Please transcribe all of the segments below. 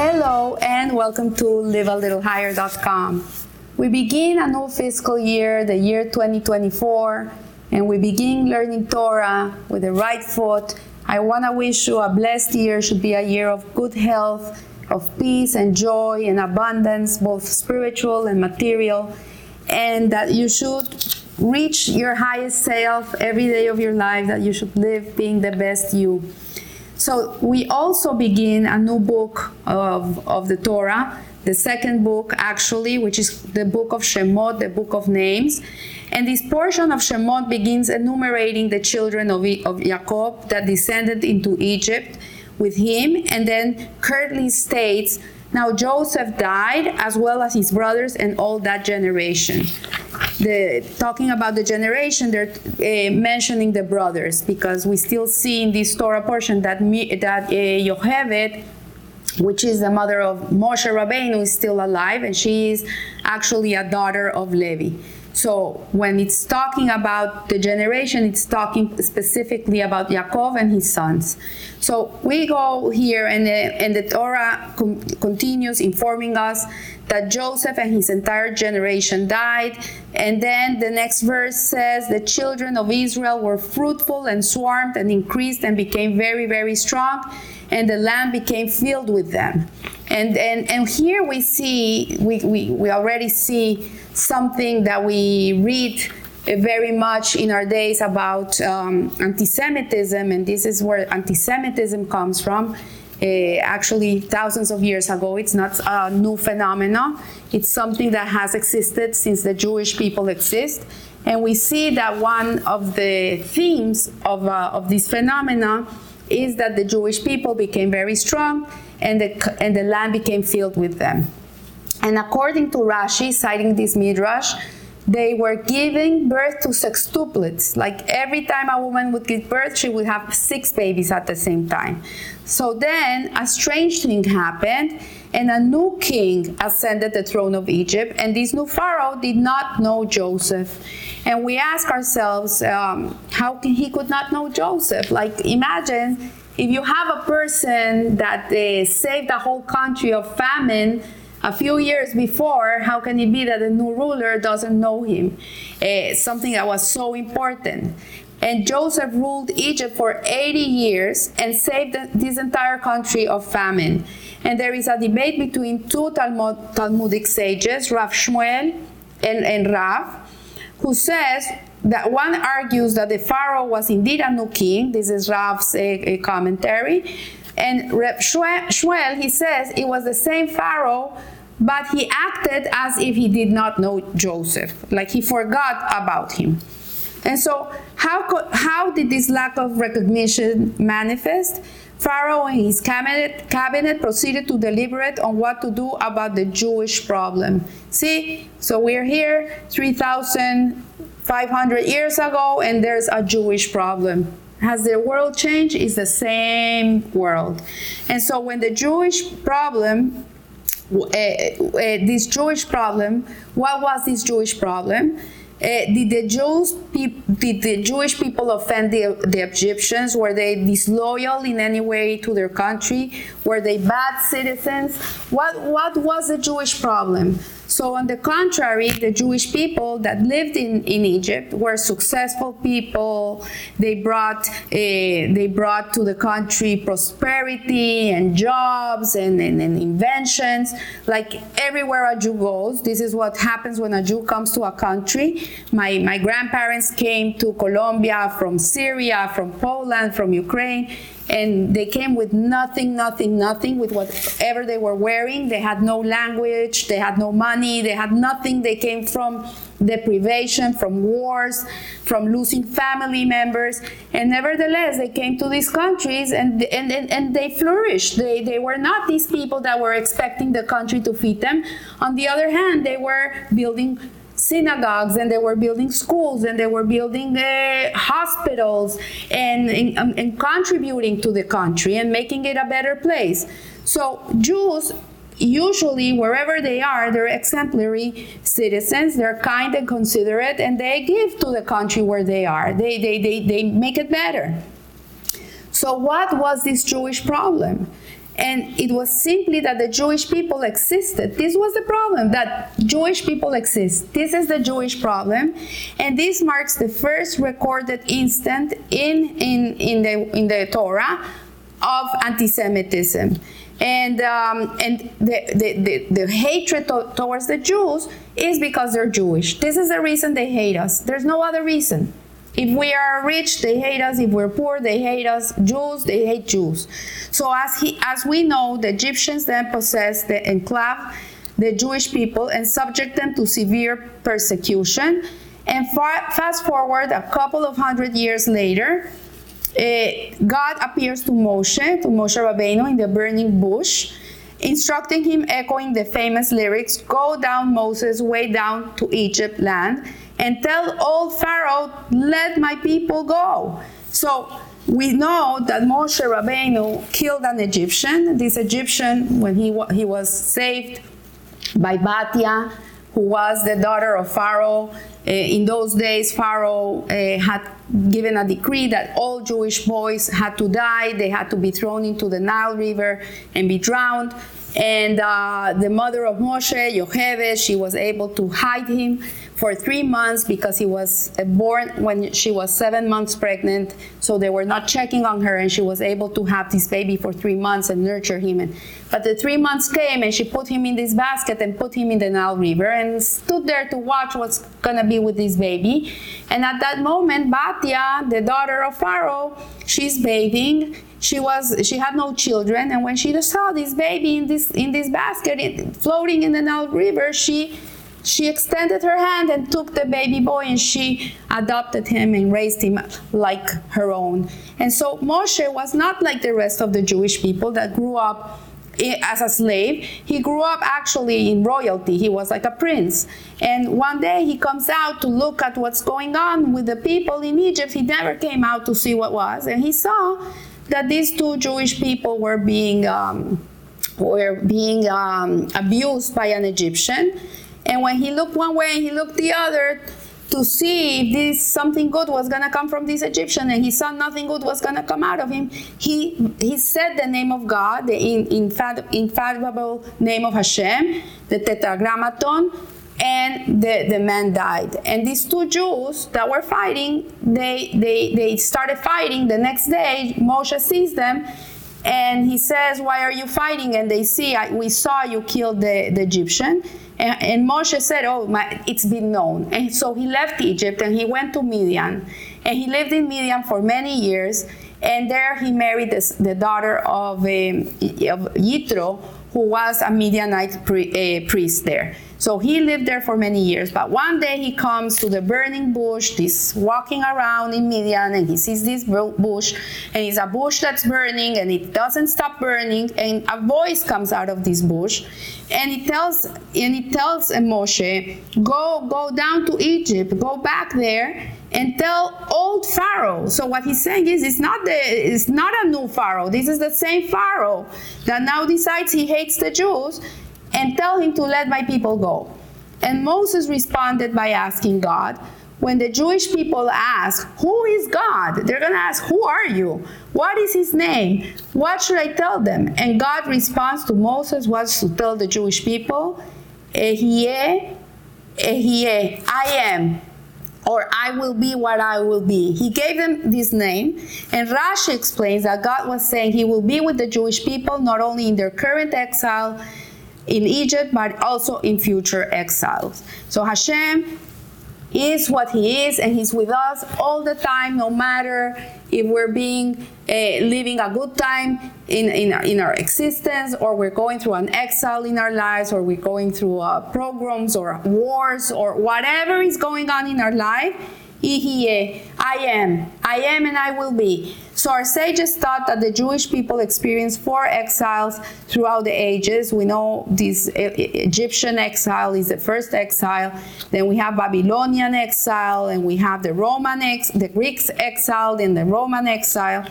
Hello and welcome to livealittlehigher.com. We begin a new fiscal year, the year 2024, and we begin learning Torah with the right foot. I want to wish you a blessed year, should be a year of good health, of peace and joy and abundance, both spiritual and material, and that you should reach your highest self every day of your life, that you should live being the best you. So we also begin a new book of, of the Torah, the second book actually, which is the book of Shemot, the book of names. And this portion of Shemot begins enumerating the children of, of Jacob that descended into Egypt with him, and then currently states, now Joseph died, as well as his brothers and all that generation the talking about the generation, they're uh, mentioning the brothers because we still see in this Torah portion that that uh, Yocheved, which is the mother of Moshe Rabbeinu, is still alive, and she is actually a daughter of Levi. So when it's talking about the generation, it's talking specifically about Yaakov and his sons. So we go here, and the, and the Torah com- continues informing us that Joseph and his entire generation died. And then the next verse says, The children of Israel were fruitful and swarmed and increased and became very, very strong, and the land became filled with them. And, and, and here we see, we, we, we already see something that we read very much in our days about um, anti-Semitism, and this is where anti-Semitism comes from. Uh, actually, thousands of years ago, it's not a new phenomenon. It's something that has existed since the Jewish people exist, and we see that one of the themes of uh, of this phenomena is that the Jewish people became very strong, and the and the land became filled with them. And according to Rashi, citing this midrash, they were giving birth to sextuplets. Like every time a woman would give birth, she would have six babies at the same time. So then a strange thing happened, and a new king ascended the throne of Egypt, and this new pharaoh did not know Joseph. And we ask ourselves, um, how can he could not know Joseph? Like imagine if you have a person that uh, saved a whole country of famine a few years before, how can it be that the new ruler doesn't know him? Uh, something that was so important. And Joseph ruled Egypt for 80 years and saved this entire country of famine. And there is a debate between two Talmud, Talmudic sages, Rav Shmuel and, and Rav, who says that one argues that the Pharaoh was indeed a new king. This is Rav's uh, commentary. And Reb Shmuel, he says it was the same Pharaoh, but he acted as if he did not know Joseph, like he forgot about him. And so, how, could, how did this lack of recognition manifest? Pharaoh and his cabinet, cabinet proceeded to deliberate on what to do about the Jewish problem. See, so we're here 3,500 years ago, and there's a Jewish problem. Has the world changed? It's the same world. And so when the Jewish problem, this Jewish problem, what was this Jewish problem? Uh, did the Jews did the Jewish people offend the, the Egyptians? Were they disloyal in any way to their country? Were they bad citizens? What what was the Jewish problem? So, on the contrary, the Jewish people that lived in, in Egypt were successful people. They brought, uh, they brought to the country prosperity and jobs and, and, and inventions. Like everywhere a Jew goes, this is what happens when a Jew comes to a country. My, my grandparents came to Colombia from Syria, from Poland, from Ukraine and they came with nothing, nothing, nothing, with whatever they were wearing. They had no language, they had no money, they had nothing. They came from deprivation, from wars, from losing family members, and nevertheless, they came to these countries and, and, and, and they flourished. They, they were not these people that were expecting the country to feed them. On the other hand, they were building synagogues and they were building schools and they were building uh, hospitals and, and, um, and contributing to the country and making it a better place. So Jews usually wherever they are they're exemplary citizens. They're kind and considerate and they give to the country where they are. They, they, they, they make it better. So what was this jewish problem And it was simply that the Jewish people existed. This was the problem that Jewish people exist. This is the Jewish problem. And this marks the first recorded instant in, in, in, the, in the Torah of anti Semitism. And, um, and the, the, the, the hatred to, towards the Jews is because they're Jewish. This is the reason they hate us. There's no other reason. If we are rich, they hate us. If we're poor, they hate us. Jews, they hate Jews. So as he, as we know, the Egyptians then possessed the enclave, the Jewish people, and subject them to severe persecution. And fast forward a couple of hundred years later, uh, God appears to Moshe, to Moshe Rabbeinu in the burning bush, instructing him, echoing the famous lyrics, "Go down, Moses, way down to Egypt land." And tell old Pharaoh, let my people go. So we know that Moshe Rabbeinu killed an Egyptian. This Egyptian, when he, he was saved by Batia, who was the daughter of Pharaoh. Uh, in those days, Pharaoh uh, had given a decree that all Jewish boys had to die. They had to be thrown into the Nile River and be drowned. And uh, the mother of Moshe, Yocheved, she was able to hide him for three months because he was born when she was seven months pregnant. So they were not checking on her, and she was able to have this baby for three months and nurture him. And, but the three months came, and she put him in this basket and put him in the Nile River and stood there to watch what's gonna be with this baby. And at that moment, Batia, the daughter of Pharaoh, she's bathing. She was she had no children, and when she saw this baby in this in this basket floating in the Nile River, she she extended her hand and took the baby boy and she adopted him and raised him like her own. And so Moshe was not like the rest of the Jewish people that grew up as a slave. He grew up actually in royalty. He was like a prince. And one day he comes out to look at what's going on with the people in Egypt. He never came out to see what was. And he saw that these two Jewish people were being, um, were being um, abused by an Egyptian. And when he looked one way and he looked the other to see if this something good was gonna come from this Egyptian, and he saw nothing good was gonna come out of him, he he said the name of God, the infallible name of Hashem, the Tetragrammaton, and the, the man died. And these two Jews that were fighting, they, they, they started fighting. The next day, Moshe sees them and he says, Why are you fighting? And they see, We saw you kill the, the Egyptian. And, and Moshe said, Oh, my, it's been known. And so he left Egypt and he went to Midian. And he lived in Midian for many years. And there he married this, the daughter of, um, of Yitro, who was a Midianite uh, priest there. So he lived there for many years. But one day he comes to the burning bush, this walking around in Midian, and he sees this bush, and it's a bush that's burning, and it doesn't stop burning. And a voice comes out of this bush, and it tells and it tells Moshe, "Go, go down to Egypt, go back there." And tell old Pharaoh. So what he's saying is it's not the it's not a new Pharaoh. This is the same Pharaoh that now decides he hates the Jews and tell him to let my people go. And Moses responded by asking God, when the Jewish people ask, Who is God? They're going to ask, Who are you? What is his name? What should I tell them? And God responds to Moses was to tell the Jewish people, Ehyeh, Ehyeh, I am, or I will be what I will be. He gave them this name, and Rashi explains that God was saying he will be with the Jewish people not only in their current exile in Egypt, but also in future exiles. So Hashem is what He is, and He's with us all the time, no matter if we're being uh, living a good time in, in, in our existence, or we're going through an exile in our lives, or we're going through uh, pogroms or wars, or whatever is going on in our life. Ehyeh, I am, I am, and I will be. So our sages thought that the Jewish people experienced four exiles throughout the ages. We know this Egyptian exile is the first exile. Then we have Babylonian exile, and we have the Roman ex, the Greeks exile, and the Roman exile,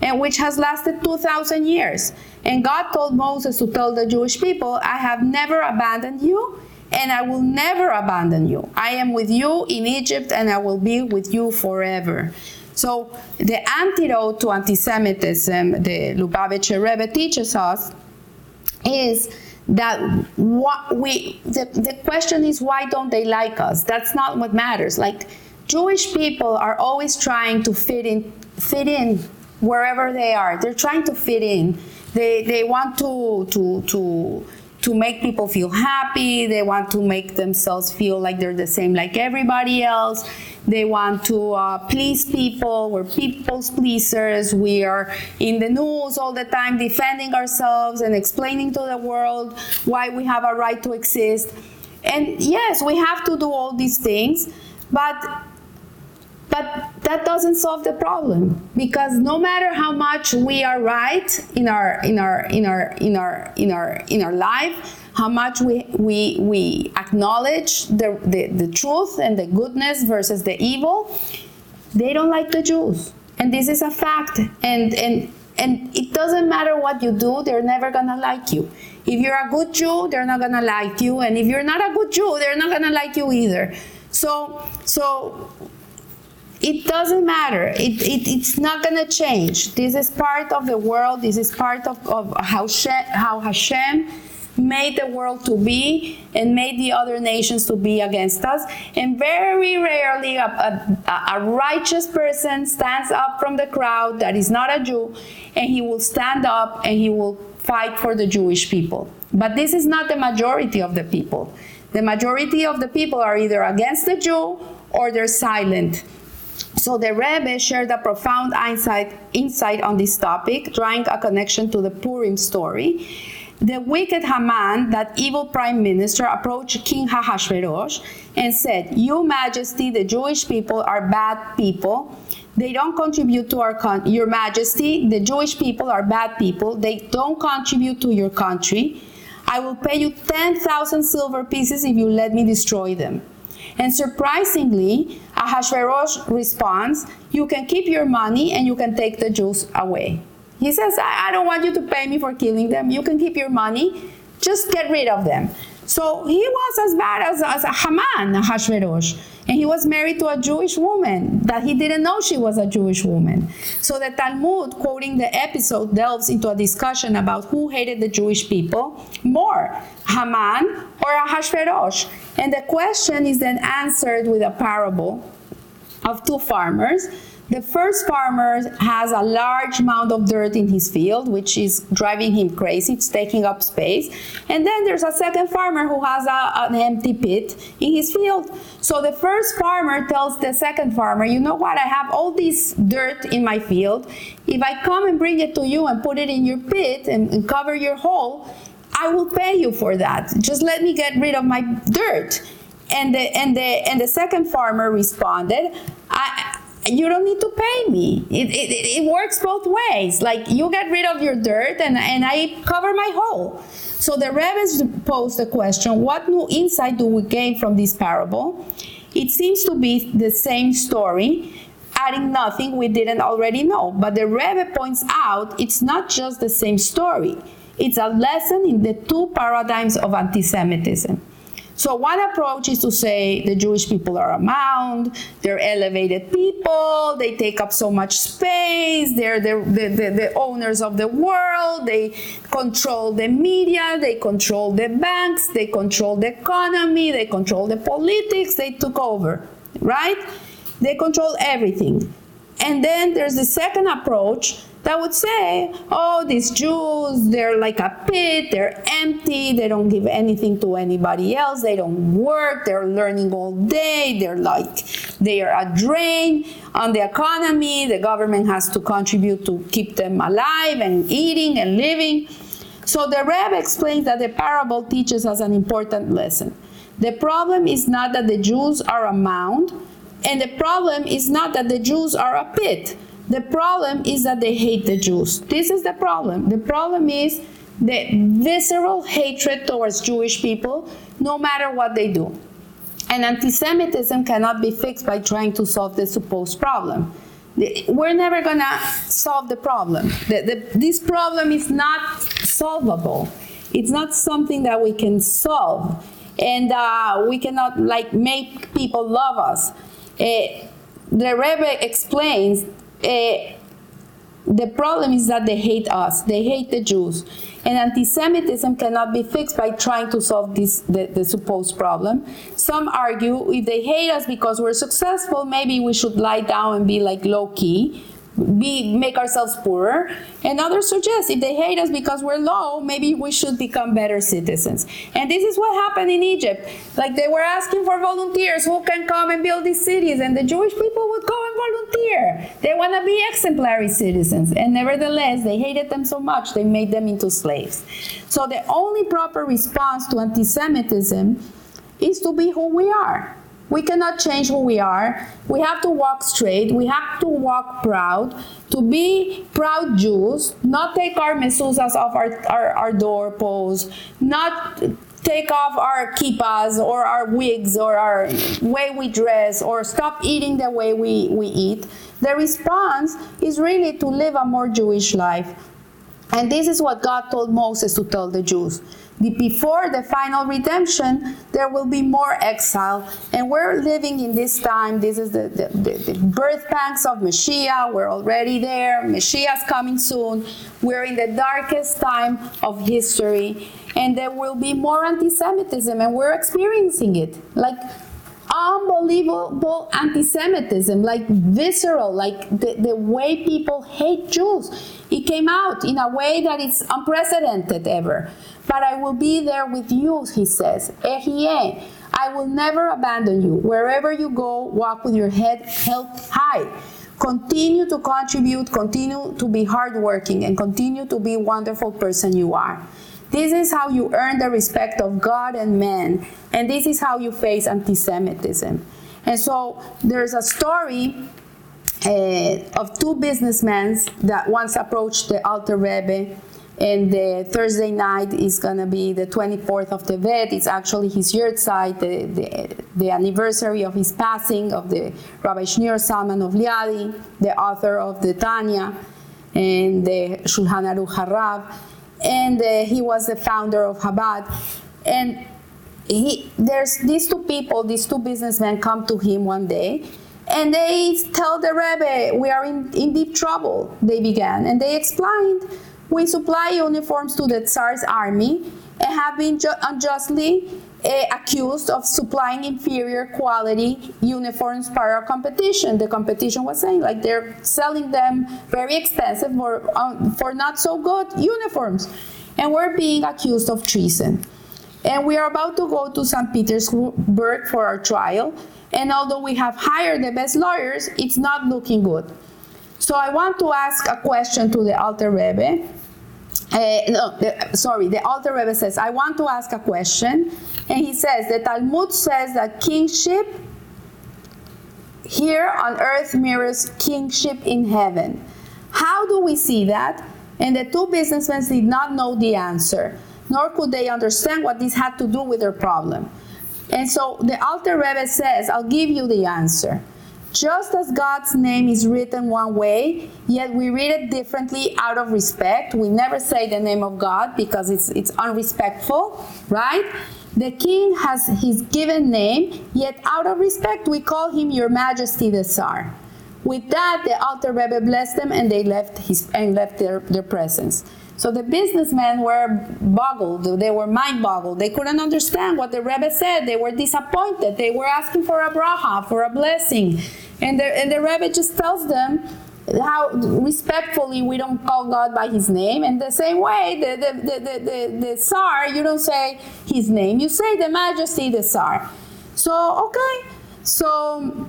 and which has lasted 2,000 years. And God told Moses to tell the Jewish people, "I have never abandoned you." And I will never abandon you. I am with you in Egypt and I will be with you forever. So the antidote to anti-Semitism, the Lubavitcher Rebbe teaches us, is that what we the, the question is why don't they like us? That's not what matters. Like Jewish people are always trying to fit in fit in wherever they are. They're trying to fit in. They they want to to to to make people feel happy. They want to make themselves feel like they're the same like everybody else. They want to uh, please people. We're people's pleasers. We are in the news all the time defending ourselves and explaining to the world why we have a right to exist. And yes, we have to do all these things, but but that doesn't solve the problem because no matter how much we are right in our in our in our in our in our in our life, how much we we we acknowledge the, the, the truth and the goodness versus the evil, they don't like the Jews. And this is a fact. And and and it doesn't matter what you do, they're never gonna like you. If you're a good Jew, they're not gonna like you. And if you're not a good Jew, they're not gonna like you either. So so it doesn't matter. It, it, it's not going to change. This is part of the world. This is part of, of how, She, how Hashem made the world to be and made the other nations to be against us. And very rarely a, a, a righteous person stands up from the crowd that is not a Jew and he will stand up and he will fight for the Jewish people. But this is not the majority of the people. The majority of the people are either against the Jew or they're silent. So the Rebbe shared a profound insight, insight on this topic, drawing a connection to the Purim story. The wicked Haman, that evil prime minister, approached King Ahasuerus and said, "Your Majesty, the Jewish people are bad people. They don't contribute to our country. Your Majesty, the Jewish people are bad people. They don't contribute to your country. I will pay you 10,000 silver pieces if you let me destroy them." And surprisingly, Ahasuerus responds, You can keep your money and you can take the Jews away. He says, I, I don't want you to pay me for killing them. You can keep your money, just get rid of them. So he was as bad as, as Haman, Ahasuerus. And he was married to a Jewish woman that he didn't know she was a Jewish woman. So the Talmud, quoting the episode, delves into a discussion about who hated the Jewish people more, Haman or Ahasuerus. And the question is then answered with a parable of two farmers the first farmer has a large amount of dirt in his field, which is driving him crazy. It's taking up space. And then there's a second farmer who has a, an empty pit in his field. So the first farmer tells the second farmer, you know what, I have all this dirt in my field. If I come and bring it to you and put it in your pit and, and cover your hole, I will pay you for that. Just let me get rid of my dirt. And the, and the, and the second farmer responded, I, you don't need to pay me. It, it, it works both ways. Like you get rid of your dirt and, and I cover my hole. So the rabbis posed the question, what new insight do we gain from this parable? It seems to be the same story, adding nothing we didn't already know. But the Rebbe points out it's not just the same story. It's a lesson in the two paradigms of anti-Semitism. So one approach is to say the Jewish people are a mound, they're elevated people, they take up so much space, they're the, the, the, the owners of the world, they control the media, they control the banks, they control the economy, they control the politics, they took over, right? They control everything. And then there's the second approach that would say, oh, these Jews, they're like a pit, they're empty, they don't give anything to anybody else, they don't work, they're learning all day, they're like, they are a drain on the economy, the government has to contribute to keep them alive and eating and living. So the Rebbe explains that the parable teaches us an important lesson. The problem is not that the Jews are a mound, and the problem is not that the Jews are a pit. The problem is that they hate the Jews. This is the problem. The problem is the visceral hatred towards Jewish people, no matter what they do. And anti Semitism cannot be fixed by trying to solve the supposed problem. We're never going to solve the problem. The, the, this problem is not solvable. It's not something that we can solve. And uh, we cannot like make people love us. Uh, the Rebbe explains uh, the problem is that they hate us, they hate the Jews. And anti Semitism cannot be fixed by trying to solve this, the, the supposed problem. Some argue if they hate us because we're successful, maybe we should lie down and be like low key be make ourselves poorer and others suggest if they hate us because we're low maybe we should become better citizens. And this is what happened in egypt. Like they were asking for volunteers who can come and build these cities and the jewish people would go and volunteer. They want to be exemplary citizens and nevertheless they hated them so much they made them into slaves. So the only proper response to anti-semitism is to be who we are we cannot change who we are. We have to walk straight. We have to walk proud. To be proud Jews, not take our mezuzahs off our, our, our doorposts, not take off our kippas or our wigs or our way we dress or stop eating the way we, we eat. The response is really to live a more Jewish life. And this is what God told Moses to tell the Jews before the final redemption, there will be more exile. And we're living in this time. This is the, the, the, the birth pangs of Mashiach. We're already there. Mashiach's coming soon. We're in the darkest time of history. And there will be more anti Semitism, and we're experiencing it. Like, unbelievable anti-Semitism, like visceral, like the, the way people hate Jews. It came out in a way that is unprecedented ever. But I will be there with you, he says. Ehyeh, eh. I will never abandon you. Wherever you go, walk with your head held high. Continue to contribute, continue to be hardworking, and continue to be wonderful person you are. This is how you earn the respect of God and men, and this is how you face anti Semitism. And so there's a story uh, of two businessmen that once approached the Alter Rebbe and the Thursday night is going to be the 24th of Tevet. It's actually his yahrzeit, the, the, the, anniversary of his passing of the Rabbi Shneur Zalman of Liadi, the author of the Tanya and the Shulchan Aruch Harav, and uh, he was the founder of Chabad. And he, there's these two people, these two businessmen come to him one day, and they tell the Rebbe, we are in, in deep trouble, they began. And they explained we supply uniforms to the Tsar's army and have been unjustly uh, accused of supplying inferior quality uniforms for our competition. The competition was saying like they're selling them very expensive for, um, for not so good uniforms. And we're being accused of treason. And we are about to go to St. Petersburg for our trial. And although we have hired the best lawyers, it's not looking good. So I want to ask a question to the Alter Rebbe uh, no, the, sorry, the Alter Rebbe says, I want to ask a question. And he says, the Talmud says that kingship here on earth mirrors kingship in heaven. How do we see that? And the two businessmen did not know the answer, nor could they understand what this had to do with their problem. And so the Alter Rebbe says, I'll give you the answer. Just as God's name is written one way, yet we read it differently out of respect. We never say the name of God because it's, it's unrespectful, right? The king has his given name, yet out of respect we call him Your Majesty the Tsar. With that, the Alter Rebbe blessed them and they left his and left their, their presence. So the businessmen were boggled, they were mind boggled. They couldn't understand what the Rebbe said. They were disappointed. They were asking for a bracha, for a blessing. And the, and the Rebbe just tells them how respectfully we don't call God by his name. And the same way, the, the, the, the, the, the Tsar, you don't say his name, you say the Majesty, the Tsar. So, okay. So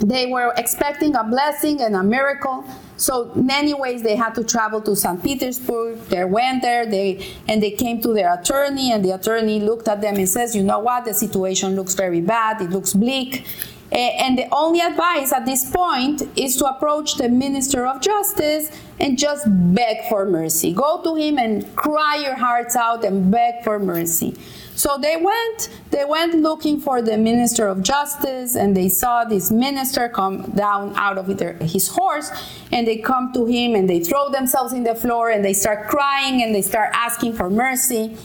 they were expecting a blessing and a miracle. So many ways they had to travel to St. Petersburg. They went there, they and they came to their attorney, and the attorney looked at them and says, "You know what? The situation looks very bad. It looks bleak." And the only advice at this point is to approach the Minister of Justice and just beg for mercy. Go to him and cry your hearts out and beg for mercy. So they went, they went looking for the minister of justice, and they saw this minister come down out of their, his horse, and they come to him and they throw themselves in the floor and they start crying and they start asking for mercy.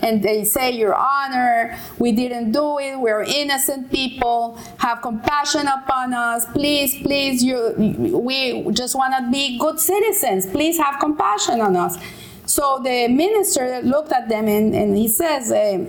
and they say, Your Honor, we didn't do it. We're innocent people. Have compassion upon us. Please, please, you, we just want to be good citizens. Please have compassion on us. So the minister looked at them and, and he says, uh,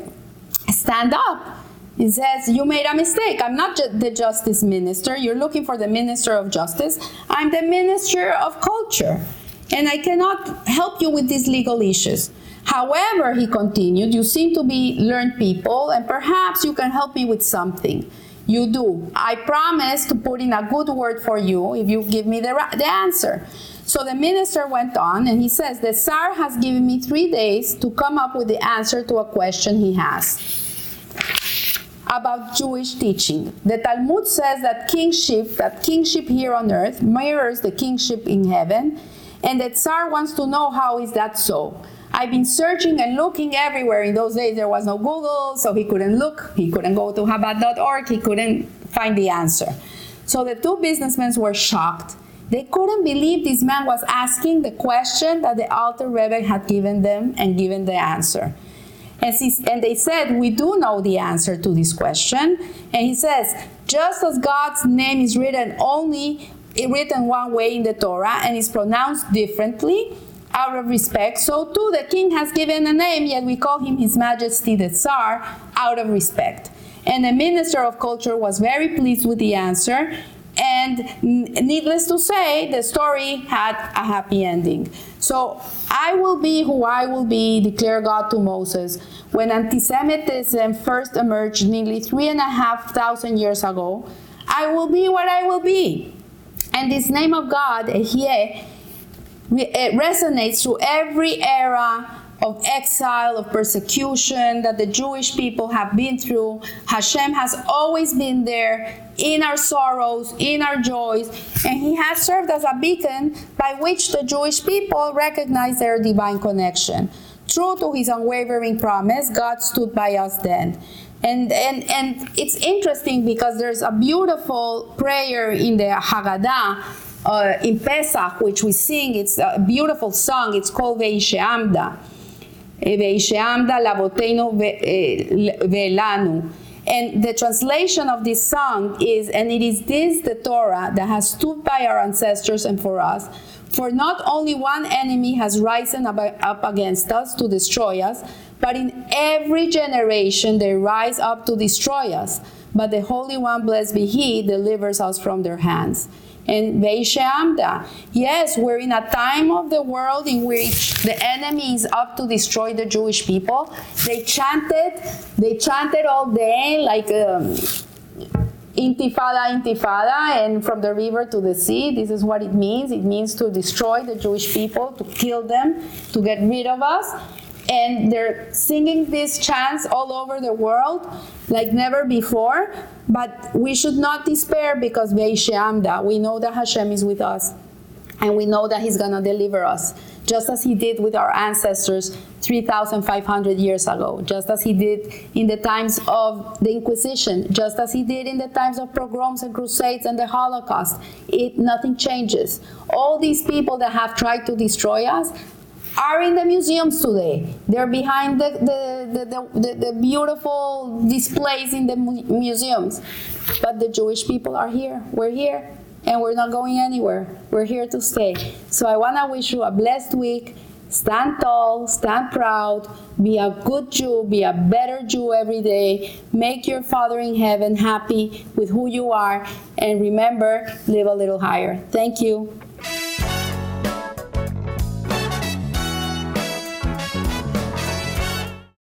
Stand up. He says, You made a mistake. I'm not ju- the justice minister. You're looking for the minister of justice. I'm the minister of culture. And I cannot help you with these legal issues. However, he continued, you seem to be learned people, and perhaps you can help me with something. You do. I promise to put in a good word for you if you give me the, ra- the answer. So the minister went on and he says, The Tsar has given me three days to come up with the answer to a question he has about Jewish teaching. The Talmud says that kingship, that kingship here on earth mirrors the kingship in heaven, and the Tsar wants to know how is that so. I've been searching and looking everywhere. In those days, there was no Google, so he couldn't look. He couldn't go to Chabad.org. He couldn't find the answer. So the two businessmen were shocked. They couldn't believe this man was asking the question that the Alter Rebbe had given them and given the answer. And, and they said, We do know the answer to this question. And he says, Just as God's name is written only eh, written one way in the Torah and is pronounced differently out of respect, so too the king has given a name, yet we call him His Majesty the Tsar out of respect. And the minister of culture was very pleased with the answer. And needless to say, the story had a happy ending. So, I will be who I will be, declared God to Moses. When anti Semitism first emerged nearly three and a half thousand years ago, I will be what I will be. And this name of God, Ehyeh, it resonates through every era of exile, of persecution that the Jewish people have been through. Hashem has always been there in our sorrows, in our joys, and He has served as a beacon by which the Jewish people recognize their divine connection. True to His unwavering promise, God stood by us then. And, and, and it's interesting because there's a beautiful prayer in the Haggadah uh, in Pesach, which we sing. It's a beautiful song. It's called Veisheamda. Veisheamda Lavotenu Velanu. And the translation of this song is, and it is this the Torah that has stood by our ancestors and for us. For not only one enemy has risen up against us to destroy us, but in every generation they rise up to destroy us. But the Holy One, blessed be He, delivers us from their hands and Veisheamda. Yes, we're in a time of the world in which the enemy is up to destroy the Jewish people. They chanted, they chanted all day like um, intifada, intifada, and from the river to the sea. This is what it means. It means to destroy the Jewish people, to kill them, to get rid of us and they're singing these chants all over the world like never before. But we should not despair because Veisheamda, we know that Hashem is with us and we know that He's to deliver us, just as He did with our ancestors 3,500 years ago, just as He did in the times of the Inquisition, just as He did in the times of pogroms and crusades and the Holocaust. It, nothing changes. All these people that have tried to destroy us are in the museums today. They're behind the, the, the, the, beautiful displays in the mu- museums. But the Jewish people are here. We're here. And we're not going anywhere. We're here to stay. So I want to wish you a blessed week. Stand tall, stand proud, be a good Jew, be a better Jew every day. Make your Father in heaven happy with who you are. And remember, live a little higher. Thank you.